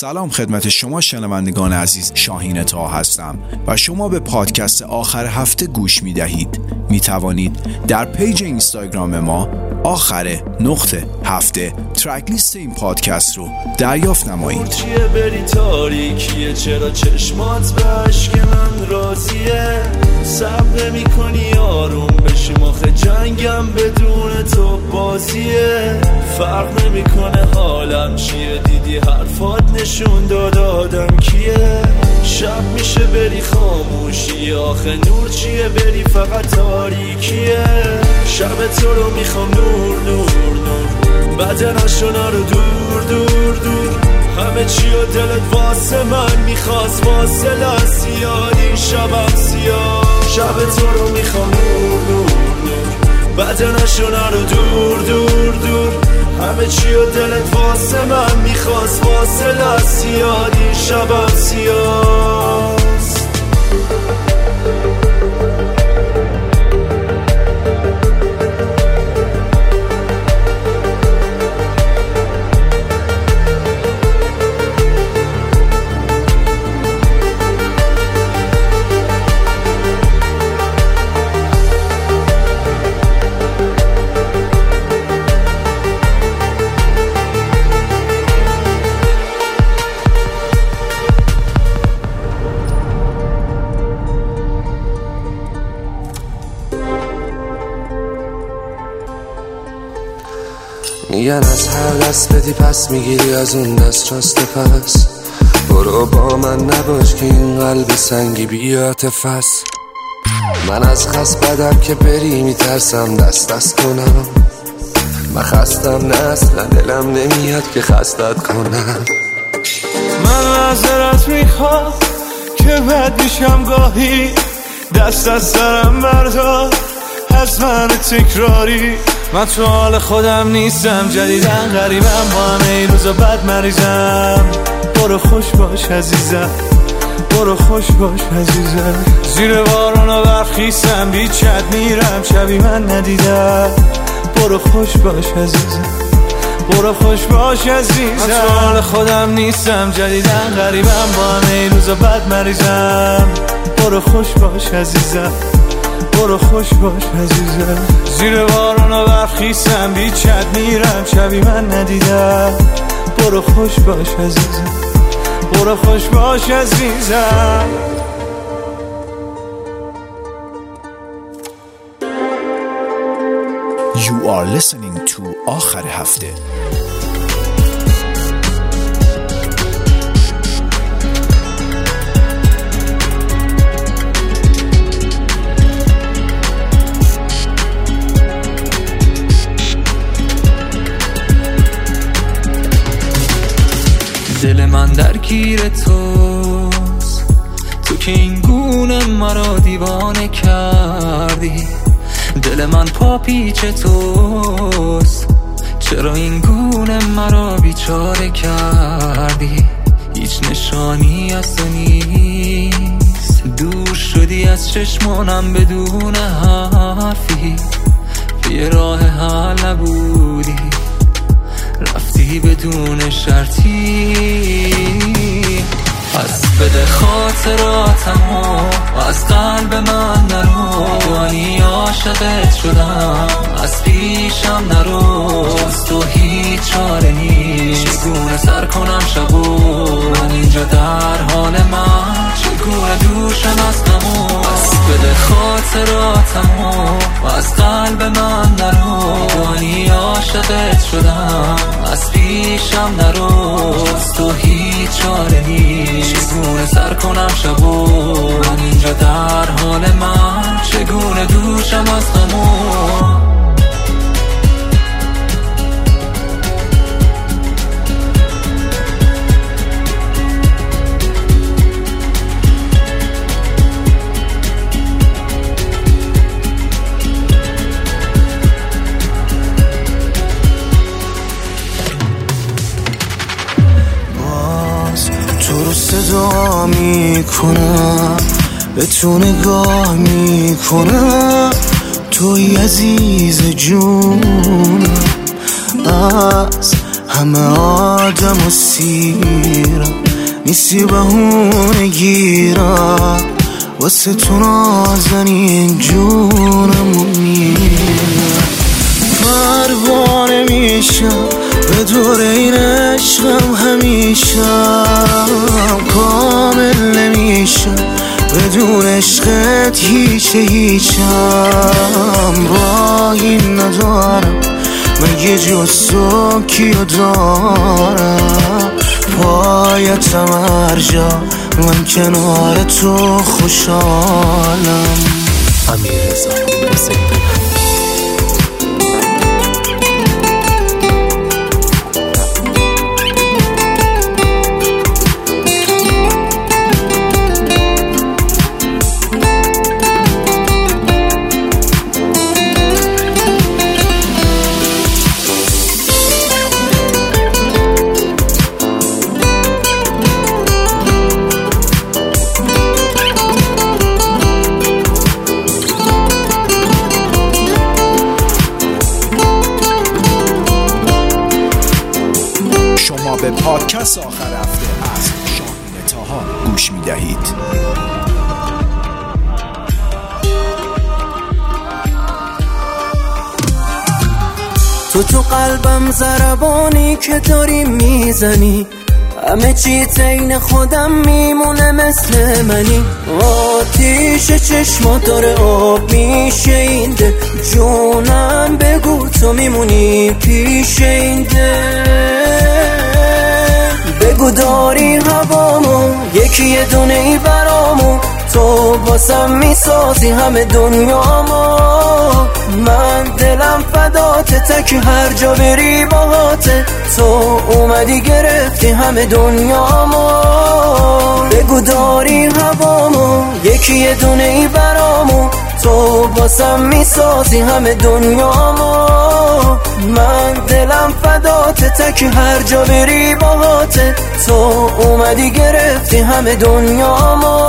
سلام خدمت شما شنوندگان عزیز شاهین تا هستم و شما به پادکست آخر هفته گوش می دهید می توانید در پیج اینستاگرام ما آخر نقطه هفته ترک لیست این پادکست رو دریافت نمایید. نمی فرق نمی‌کنه حالم چیه؟ دیدی حرفات نشون داد آدم کیه؟ شب میشه بری خاموشی آخه نور چیه بری فقط تاریکیه؟ شب تو رو می‌خوام نور نور نور. بدنشونا رو دور دور دور. همه چی و دلت واسه من می‌خواست واسه لسیاد این شبم سیاه. شب تو رو می‌خوام نور نور نور. بدنشونا رو دور دور دور. همه چی و دلت واسه من می‌خواست. واسه لسیاد این شبم سیاه میگن از هر دست بدی پس می‌گیری از اون دست راست پس. برو با من نباش که این قلب سنگی بیات فس. من از خست بدم که بری میترسم دست دست کنم. من خستم نه اصلا دلم نمیاد که خستت کنم. من معذرت می‌خوام که بد میشم گاهی دست از سرم بردار. از من تکراری من تو حال خودم نیستم جدیدن غریبم. با همه ای روزا بد مریضم. برو خوش باش عزیزم. برو خوش باش عزیزم. زیر بارون و برف خیستم بیچت میرم. شبی من ندیدم. برو خوش باش عزیزم. برو خوش باش عزیزم. من حال خودم نیستم. جدیدن غریبم. با همه ای روزا بد مریضم. برو خوش باش عزیزم. برو خوش باش عزیزم. زیر بارون و برف خیستم بیچت میرم. شبی من ندیدم. برو خوش باش عزیزم. برو خوش باش عزیزم. You are listening to آخر هفته. دل من درگیر توست. تو که این گونه مرا دیوانه کردی. دل من پا پیچ توست. چرا این گونه مرا بیچاره کردی؟ هیچ نشانی از تو نیست. دور شدی از چشمانم بدون حرفی. یه راه حل نبودی. رفتی بدون شرطی؟ پس بده خاطراتم و از قلب من نرو. یعنی عاشقت شدم از پیشم نرو. از تو هیچ چاره نیست. چگونه سر کنم شبو؟ من اینجا در حال من. چگونه دوشم از پس بده خاطراتم و از قلب من نرو. یعنی عاشقت شدم از پیشم نرو. از تو هیچ چاره نیست. چگونه سر کنم شبو من اینجا در حال من؟ چگونه دوشم از غمو به تو نگاه می‌کنم. توی عزیز جونم از همه آدم و سیرم نیستی بهونه گیرم واسه تو نازنین جونمو میرم. پروانه میشم به دور این عشقم همیشم. کامل نمیشم. بدون عشقت هیچ هیچم. راهی ندارم. مگه جز تو کیو دارم. پایتم هر جا. من کنار تو خوشحالم. می‌زنی همه چی تین خودم میمونه مثل منی. آتیش چشما داره آب میشه این ده جونم بگو تو میمونی پیش این بگو داری هوامو یکی یه دونه ای برامو. تو باسم می‌سازی همه دنیامو. من دلم فدات تک هر جا بری باهاته. تو اومدی گرفتی همه دنیامو. بگو داری هوامو یکی یه دونه ای برامو. تو باسم می‌سازی همه دنیامو. من دلم فدات تک هر جا بری باهاته. تو اومدی گرفتی همه دنیامو.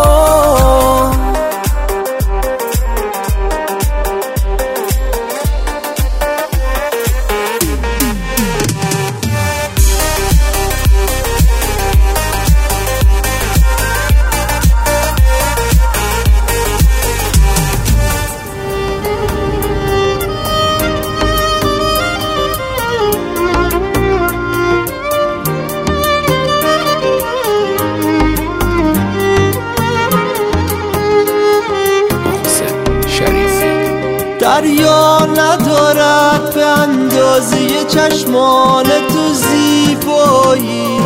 چشمان تو زیبایی.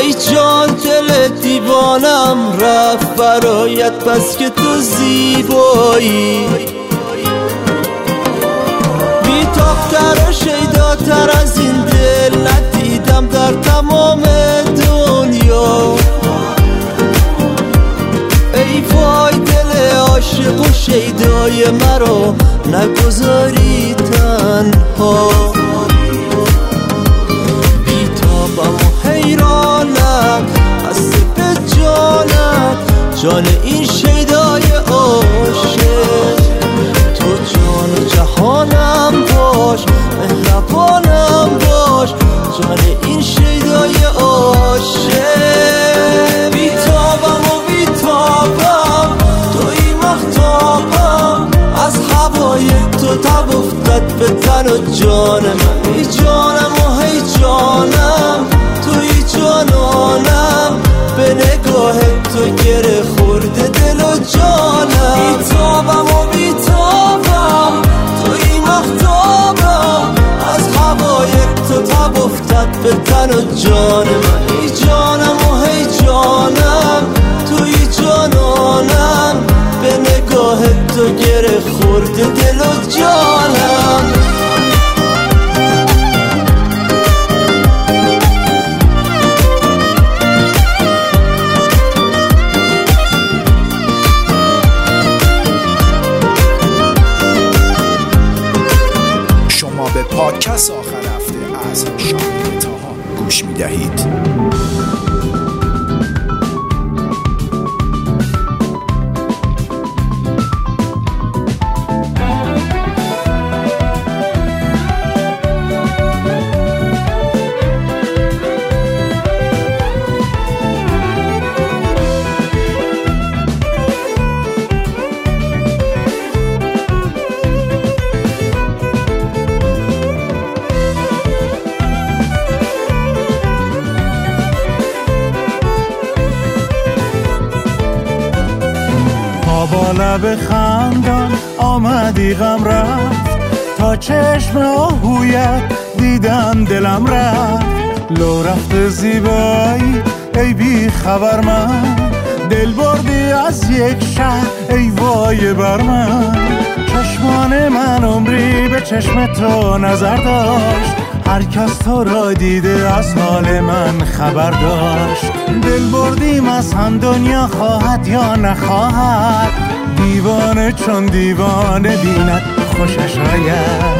ای جان دل دیوانم رفت برایت پس که تو زیبایی. بیتابتر و شیداتر از این دل ندیدم در تمام دنیا. شیدای مرا نگذاری تنها. بیتابم و حیرانم از به جانت جان این شیدای عاشق. تو جان و جهانم باش مهربانم باش. جان این شیدای جان من ای جانم و هی جانم توی جانانم به نگاه تو گره خورده دل و جانم. بیتابم و بیتابم توی مختابم از هوای تو تب افتاد به تن و جان من لب خندان آمدی غم رفت. تا چشم آهویت دیدم دلم رفت. لو رفت زیبایی ای بی خبر من. دل بردی از یک شهر ای وای بر من. چشمان من عمری به چشم تو نظر داشت. هر کس تو را دیده از حال من خبر داشت. دل بردیم از هم دنیا خواهد یا نخواهد. دیوانه چون دیوانه بیند خوشش آید.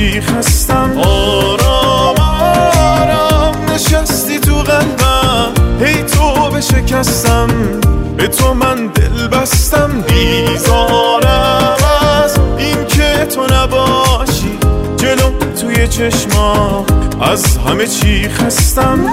چی خستم؟ آرام آرام نشستی تو قلبم. هی تو به شکستم به تو من دل بستم. بیزارم از این که تو نباشی. جلو توی چشما از همه چی خستم.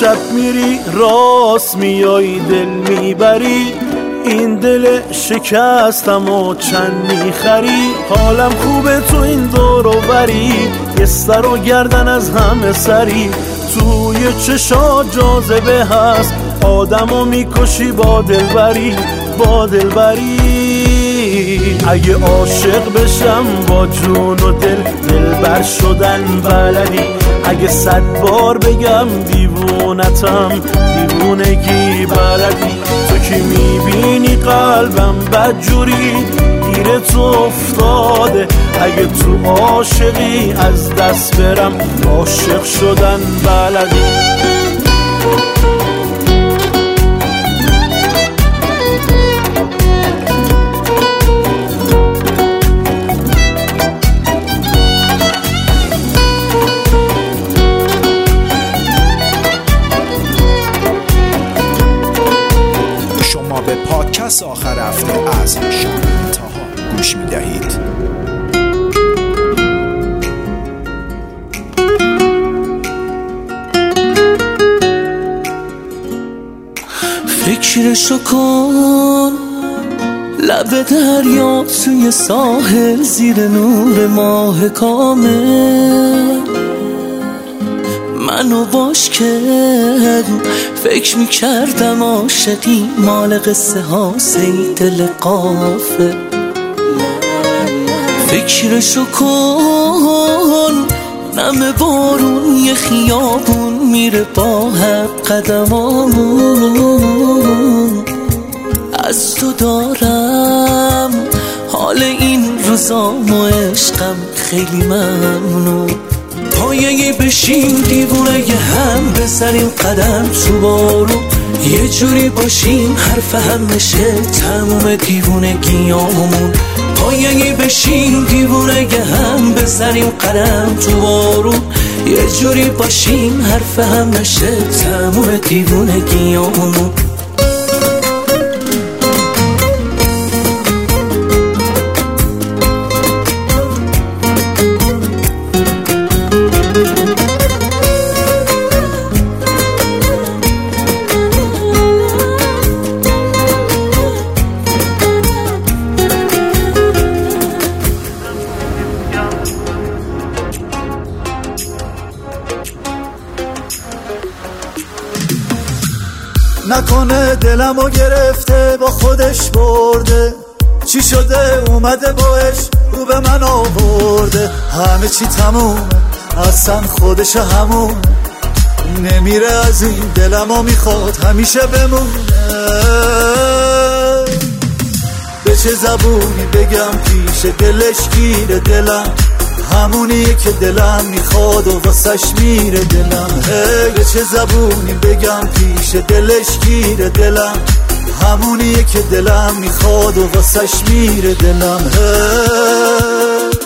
شب میری راست میای دل می‌بری. این دل شکستم و چند می‌خری. حالم خوبه تو این دور و بری. یه سر و گردن از همه سری. توی چشا جاذبه هست. آدمو می‌کشی با دلبری با دلبری. اگه عاشق بشم با جون و دل دلبر شدن بلدی. اگه صد بار بگم دیوونتم دیوونگی بلدی. تو که می‌بینی قلبم بدجوری گیر تو افتاده. اگه تو عاشقی از دست برم عاشق شدن بلدی. فکرشو کن. لب دریا توی ساحل زیر نور ماه کامل. منو باش که فکر می‌کردم عاشقی مال قصه ها سی دل قافه فکرشو کن. نم بارون یه خیابون میره با حق قدمامون. از تو دارم. حال این روزام و عشقم خیلی ممنون. پایه بشیم دیوونه هم. بزنیم قدم تو بارو یه جوری باشیم حرف هم نشه. تموم دیوونه گیامون. پایه بشیم دیوونه هم. بزنیم قدم تو بارو یه جوری باشیم حرف هم نشه تموم دیوونه گیامون نکنه دلم و گرفته با خودش برده. چی شده؟ اومده باش رو به من آورده. همه چی تمومه اصلا خودش همونه نمیره از این دلم و می‌خواد همیشه بمونه. به چه زبونی بگم پیش دلش گیره دلم؟ همونیه که دلم می‌خواد و واسش میره دلم. به چه زبونی بگم پیش دلش گیره دلم. همونیه که دلم می‌خواد و واسش میره دلم. You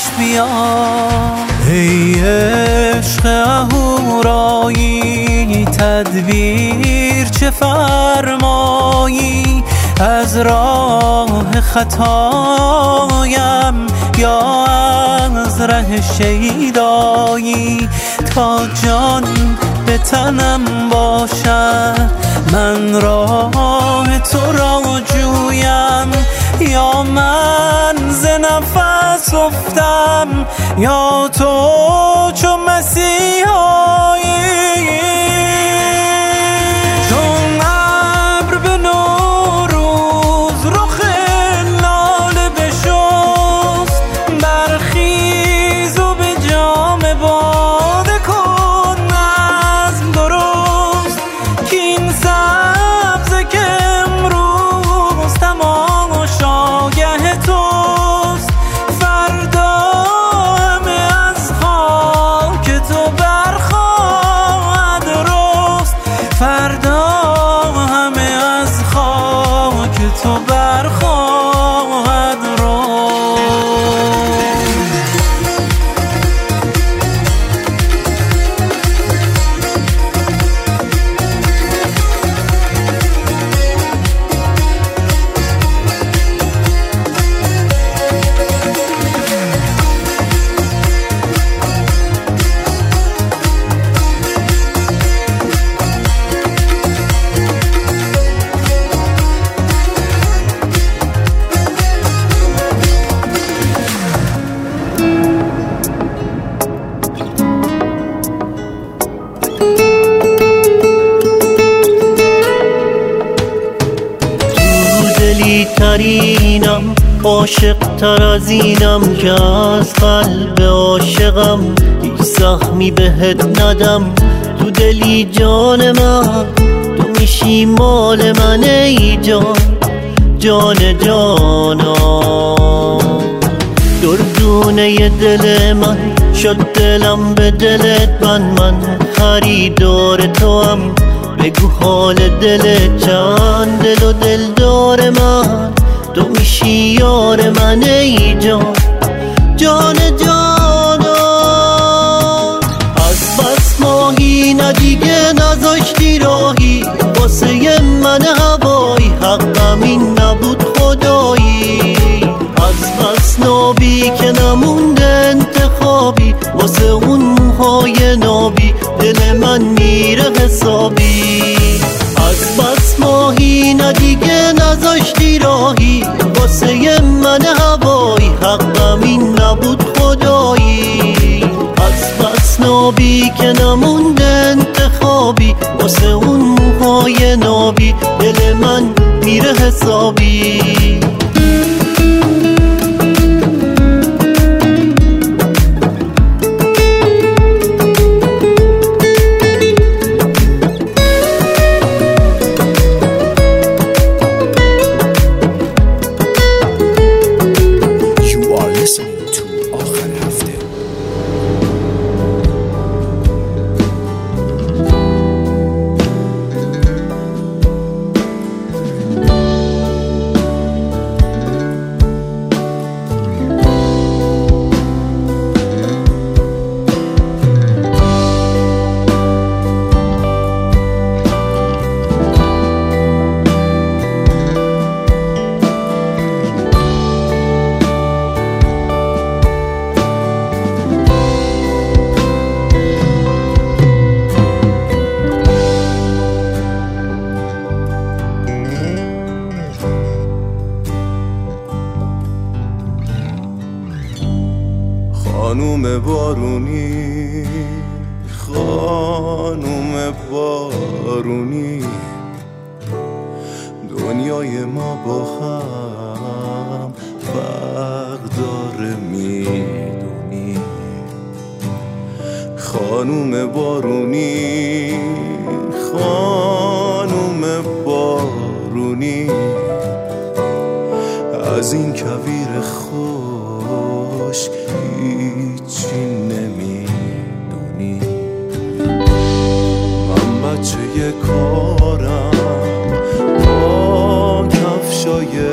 آتش بیا. ای عشق اهورایی تدبیر چه فرمایی؟ از راه خطایم یا از ره شیدایی؟ تا جان به تنم باشد. من راه تو را جویم. یا من ز نفس افتم یا تو چو مسیحایی. چون تر از اینم که از قلب عاشقم هیچ زخمی بهت ندم. تو دلی جان من تو میشی مال من ای جان جان جانا. دردونه دل من شد دلم به دلت من من خریدار تو هم بگو حال دل چند دل و دلدار من. تو میشی یار من ای جان. جان جانا از بس ماهی ندیگه نذاشتی راهی. واسه من هوایی حقم این نبود خدایی. از بس نابی که نمونده انتخابی. واسه اون موهای نابی دل من میره حسابی. از بس ماهی ندیگه نذاشتی راهی. واسه من هوایی حقم این نبود خدایی. از بس نابی که نمونده انتخابی واسه اون موهای نابی دل من میره حسابی. خانوم بارونی دنیای ما با هم فرق داره می‌دونی. خانوم بارونی خانوم بارونی از این کویر خوش هیچی بچه کارم. با کفشای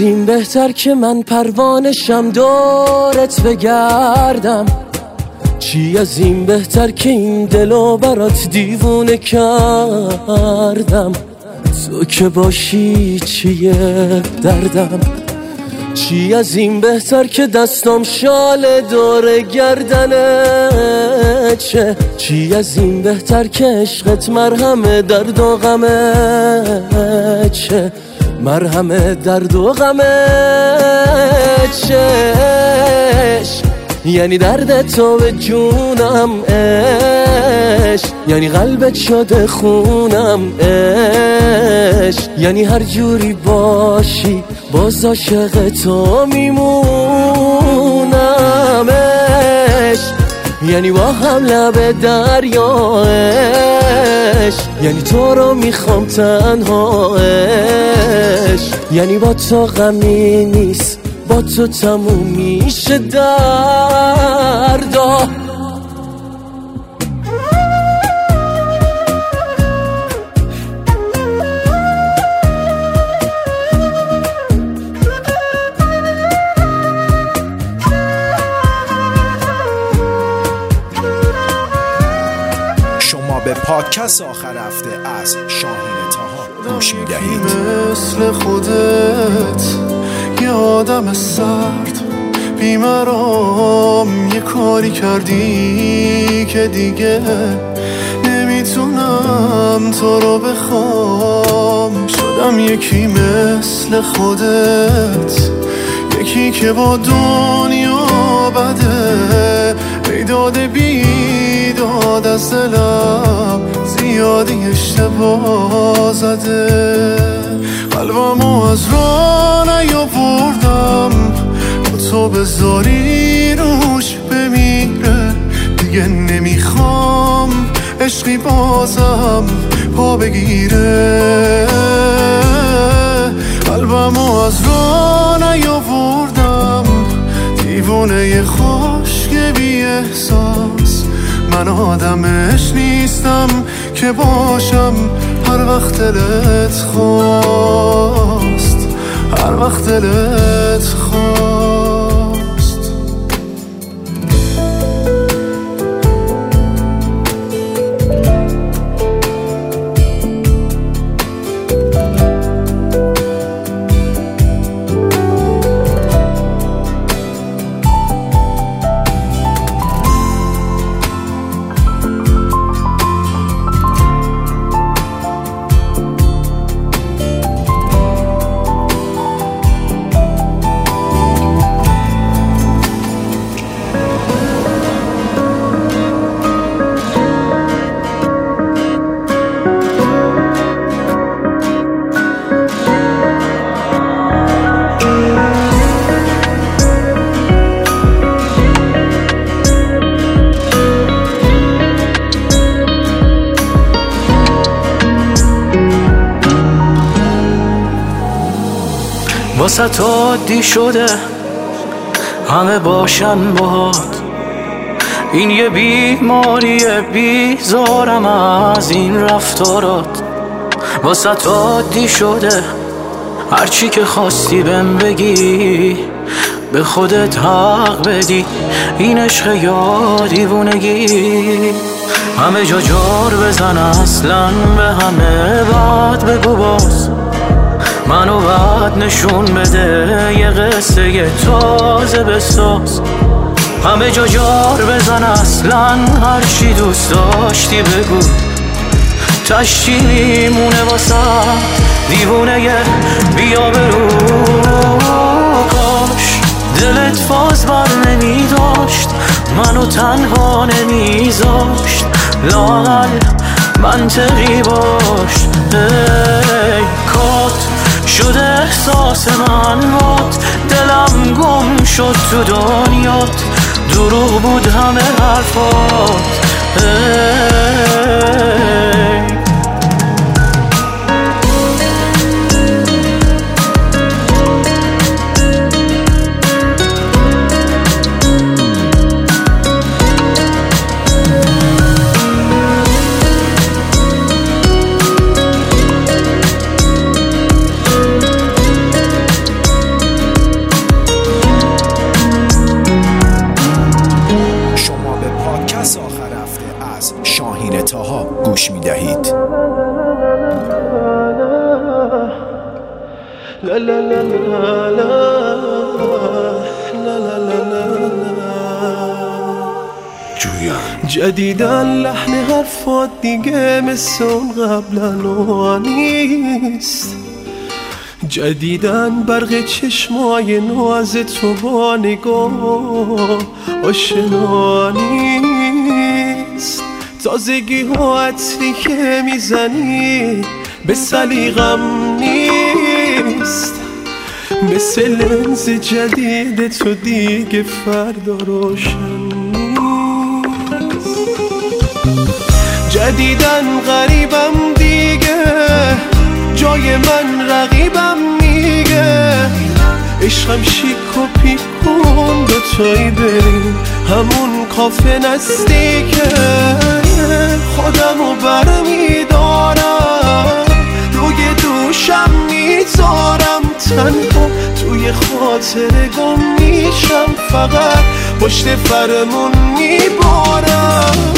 این بهتر که من پروانشم دورت بگردم. چی از این بهتر که این دلو برات دیوونه کردم؟ تو که باشی چیه دردم؟ چی از این بهتر که دستم شال دور گردنت چه؟ چی از این بهتر که عشقت مرهمه درد و غمه؟ چه؟ مرهمه درد و غمه چش یعنی درد تو به جونم اش یعنی قلبت شده خونم اش یعنی هر جوری باشی باز عاشق تو میمونمش یعنی با هم لب دریاش یعنی تو رو می‌خوام تنهاش یعنی با تو غمی نیست با تو تموم میشه دردا. به پادکست آخر هفته از شاهین تاها گوش می دهید مثل خودت یه آدم سرد. بیمرام یه کاری کردی که دیگه نمی‌تونم تو رو بخوام. شدم یکی مثل خودت یکی که با دنیا بده. بیداد بیداد از دلم زیادی اشتباه زده قلبمو از راه نیاوردم. با تو بذاری روش بمیره. دیگه نمی‌خوام عشقی بازم پا بگیره. قلبمو از راه نیاوردم. دیوونه خشک بی احساس من آدمش نیستم که باشم هر وقت دلت خواست. هر وقت دلت خواست. واسه عادی شده. همه باشن باهات. این یه بیماریه بیزارم از این رفتارات. واسه عادی شده. هرچی که خواستی بهم بگی به خودت حق بدی. این عشق یا دیوونگی همه جا جار بزن اصلا به همه بعد بگو باز. منو بعد نشون بده یه قصه یه تازه بساز. همه جا جار بزن اصلا هر چی دوست داشتی بگو. تشتی میمونه واسه دیوونه یه بیا برو. کاش دلت فاز بر نمی داشت منو تنها نمیذاشت لاغل منطقی باش. ای کات. شد احساس من دلم گم شد تو دنیات. دروغ بود همه حرفات. لا جدیدا لحن حرفات دیگه مثل اون قبلا نیست جدیدن برق چشمای نو از تو با نگاه آشنا نیست تازگی ها عطری که می‌زنی به سلیغم نیست. مثل لنز جدید تو دیگه فردا روشن نیست. جدیدن غریبم دیگه. جای من رقیبم میگه. عشقم شیک و پیکون دوتایی بریم همون کافه نزدیکه. خودمو برمیدارم. روی دوشم می‌ذارم تنها توی گم میشم فقط پشت فرمون میبارم.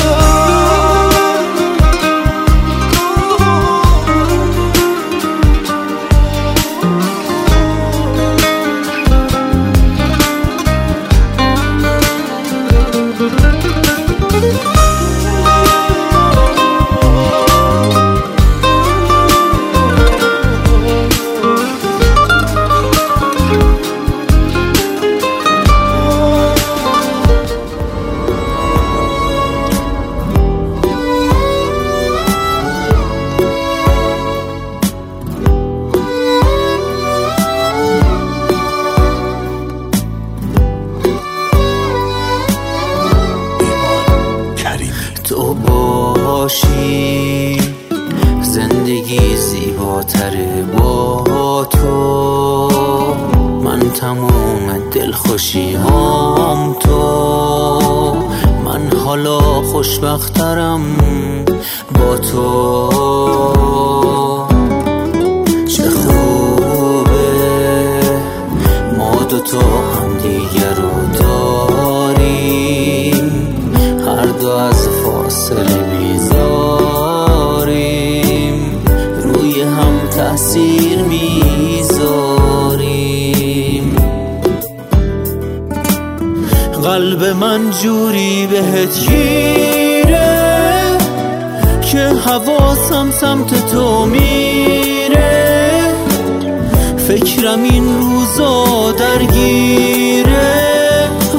فکرم این روزا درگیره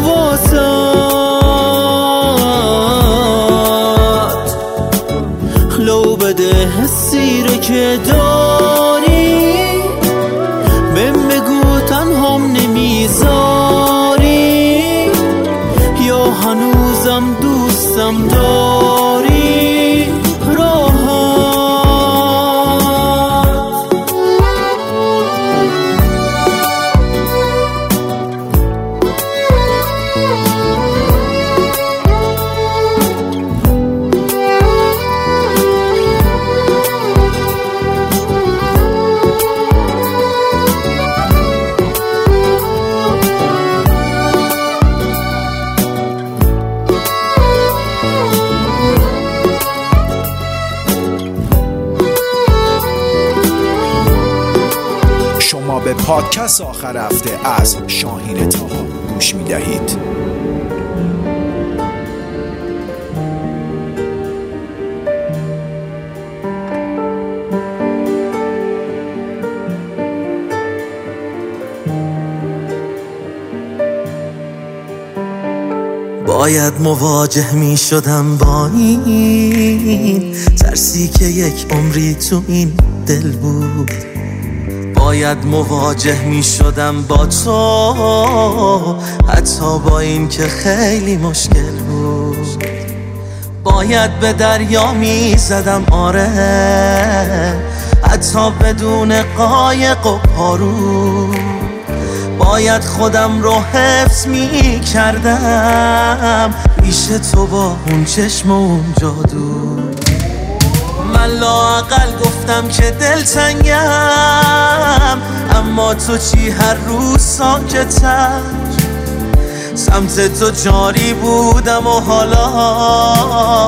واسات لو بده حسی که پادکست آخر هفته از شاهین تاها گوش می دهید باید مواجه می شدم با این ترسی که یک عمری تو این دل بود. باید مواجه می شدم با تو حتی با این که خیلی مشکل بود. باید به دریا می زدم آره. حتی بدون قایق و پارو. باید خودم رو حفظ می کردم. پیش تو با اون چشم و اون جادو. من لاقل گفتم که دلتنگم اما تو چی هر روز ساکتر سمت تو جاری بودم و حالا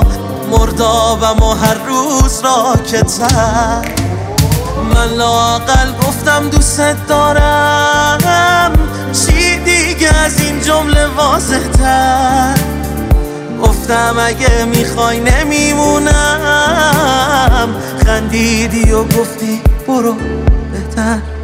مردابم و هر روز راکتر من لاقل گفتم دوست دارم. چی دیگه از این جمله واضح تر گفتم اگه می‌خوای نمیمونم خندیدی و گفتی برو بهتر.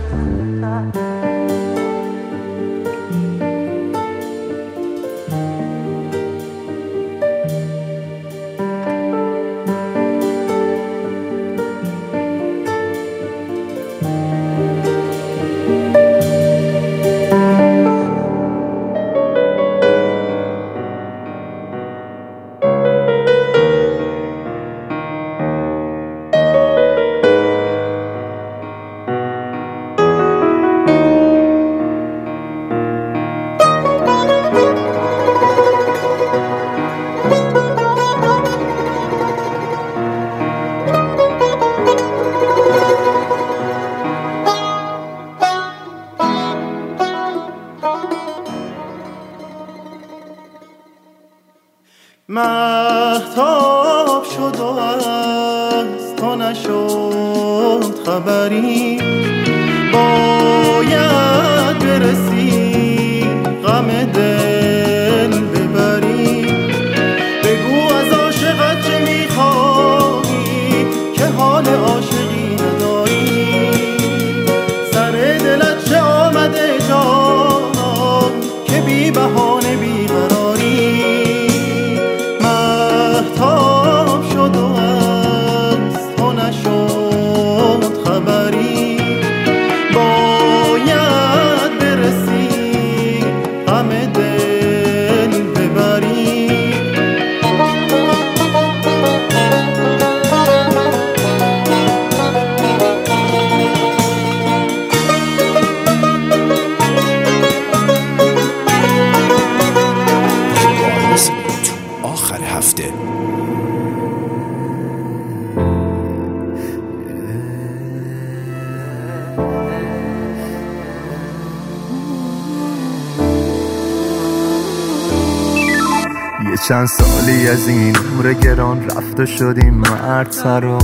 چند سالی از این عمر گران رفته شدیم مرد سر و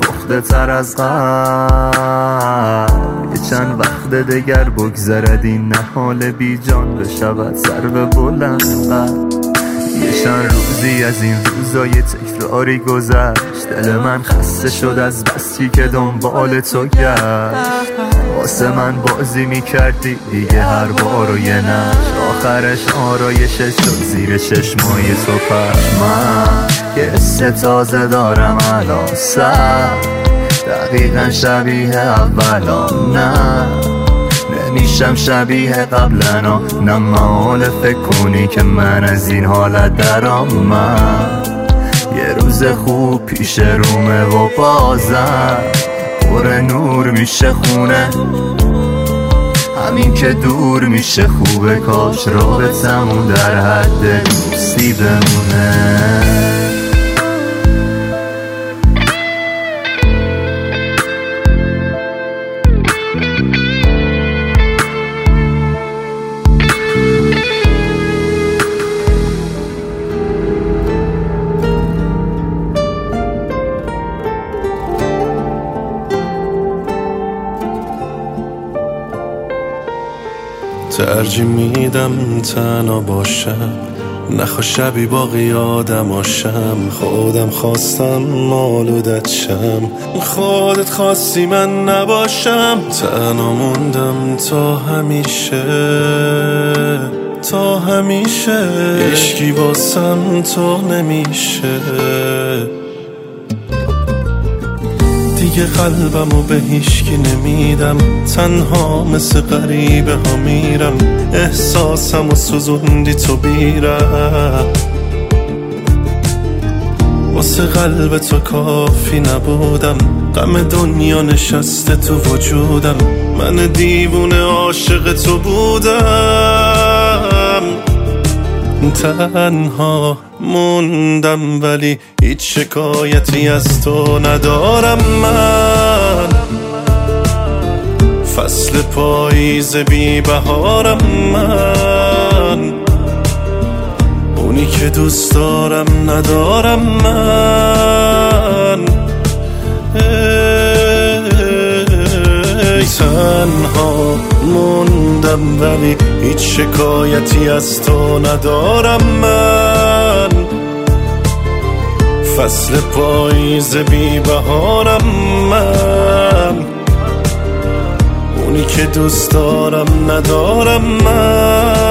پخته تر از قبل. یه چند وقت دگر بگذرد این نهال بی جان بشود سر به بلند قد. یه چند روزی از این روزای تکراری گذشت. دل من خسته شد از بسی که دنبال تو گشت. واسه من بازی می‌کردی؟ دیگه هر بار و یه نش آخرش آرایشش شد زیر چشمای تو من یه تازه دارم الان. سر دقیقا شبیه اولا. نه نمیشم شبیه قبلنا. نه محال فکر کنی که من از این حالت درام. من یه روز خوب پیش رومه و بازم. پر نور میشه خونه. همین که دور میشه خوبه کاش رابطمون در حد دوستی بمونه. ترجیح میدم تنها باشم. نخوا شبی باقی آدم آشم. خودم خواستم آلودت شم خودت خواستی من نباشم. تنها موندم تا همیشه. تا همیشه. عشقی واسم تو نمیشه. دیگه قلبمو به هیچکی نمیدم. تنها مثل غریبه ها میرم. احساسم و سوزوندی تو بیرم. واسه قلب تو کافی نبودم. غم دنیا نشسته تو وجودم. من دیوونه عاشق تو بودم. تنها موندم ولی هیچ شکایتی از تو ندارم من. فصل پاییز بی بهارم من. اونی که دوست دارم ندارم من. ای تنها خودم ولی هیچ شکایتی از تو ندارم من. فصل پاییز بی بهارم من. اونی که دوست دارم ندارم من.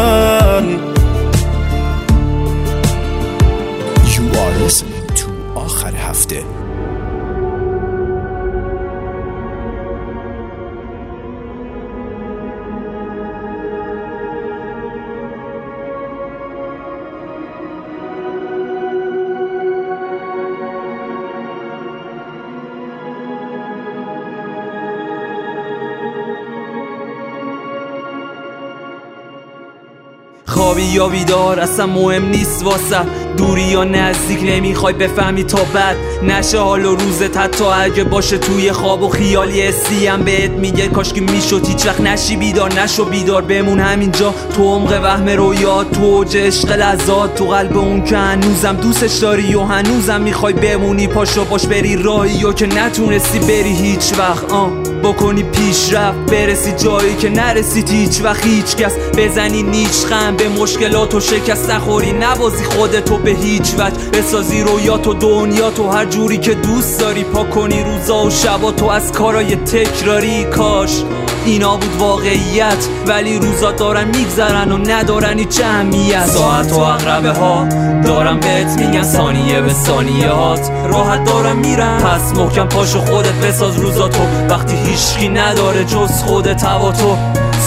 Ovi, ovi dora, samujem nisvosa. دوری یا نزدیک نمی‌خوای بفهمی تا بعد. نشه حال و روزت حتی اگه باشه توی خواب و خیالی حسی هم بهت میگه. کاش که می‌شد هیچ وقت نشی بیدار نشو بیدار بمون همینجا. تو عمق وهم رویات تو اوج عشق لحظات تو قلب اون که هنوزم دوستش داری و هنوزم می‌خوای بمونی. پاشو باش بری راهی و که نتونستی بری هیچ وقت. آه بکنی پیشرفت برسی جایی که نرسید هیچ وقت. هیچ کس بزنی نیچ خم به مشکلات و شکست نخوری. نبازی خودتو به هیچ وجه. بسازی رویات و دنیا تو هر جوری که دوست داری. پا کنی روزا و شبا تو از کارای تکراری. کاش اینا بود واقعیت ولی روزا دارن میگذرن و ندارن هیچ اهمیت. ساعت و اقربه ها دارم بهت میگن. ثانیه به ثانیه هات راحت دارم میرم. پس محکم پاشو خودت بساز روزاتو وقتی هیچکی نداره جز خودت. هوا تو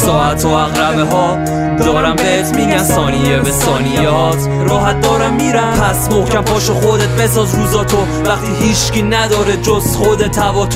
ساعت و اقربه ها. دارم بهت میگن ثانیه به ثانیه هات راحت دارم میرم. پس محکم پاشو خودت بساز روزاتو. وقتی هیچکی نداره جز خودت هوا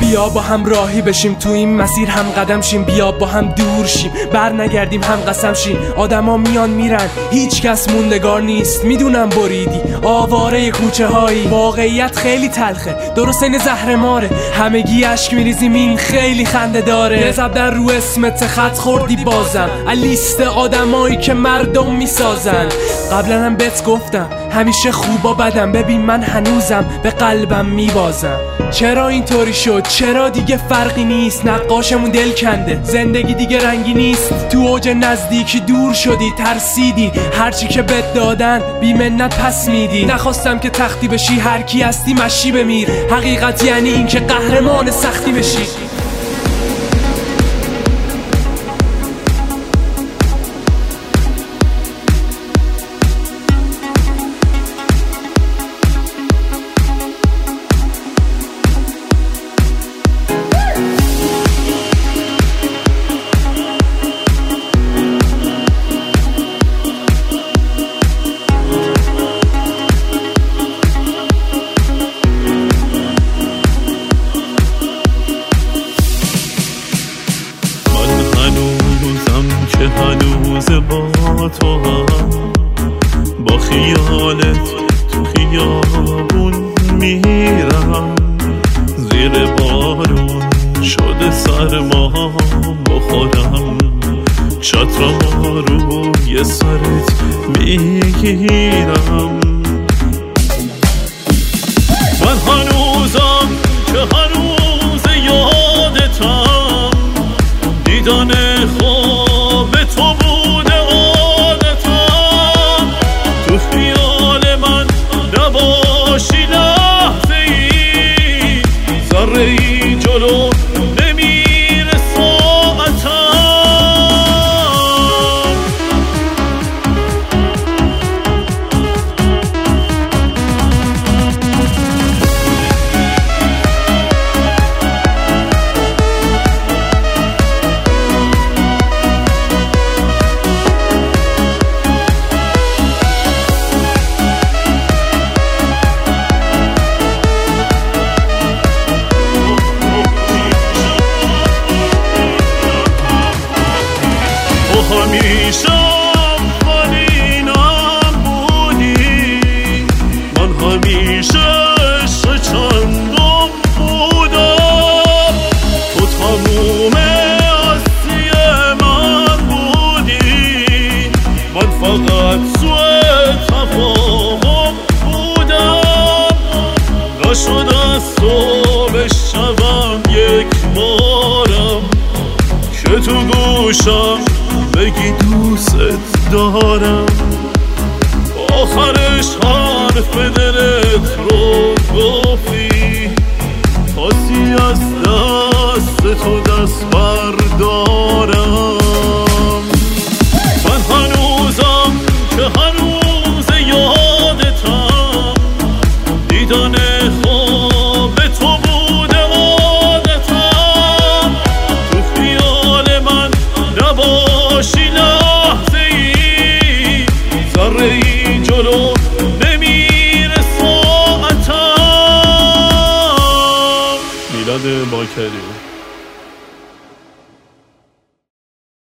بیا با هم راهی بشیم تو این مسیر هم قدم شیم. بیا با هم دور شیم. بر نگردیم هم قسم شیم. آدما میان میرن. هیچ کس موندگار نیست. می‌دونم بریدی. آواره کوچه هایی واقعیت خیلی تلخه. درست این زهر ماره. همگی اشک میریزیم. این خیلی خنده داره. یه در رو اسمت خط خوردی بازم. لیست آدمایی که مردم می‌سازن. قبلا هم بهت گفتم. همیشه خوبا بدم. ببین من هنوزم به قلبم میبازم. چرا اینطوری شد؟ چرا دیگه فرقی نیست؟ نقاشمون دل کنده. زندگی دیگه رنگی نیست. تو اوج نزدیکی دور شدی ترسیدی. هرچی که بد دادن بی منت پس میدی. نخواستم که تختی بشی هر کی هستی مشی بمیر. حقیقت یعنی اینکه قهرمان سختی بشی.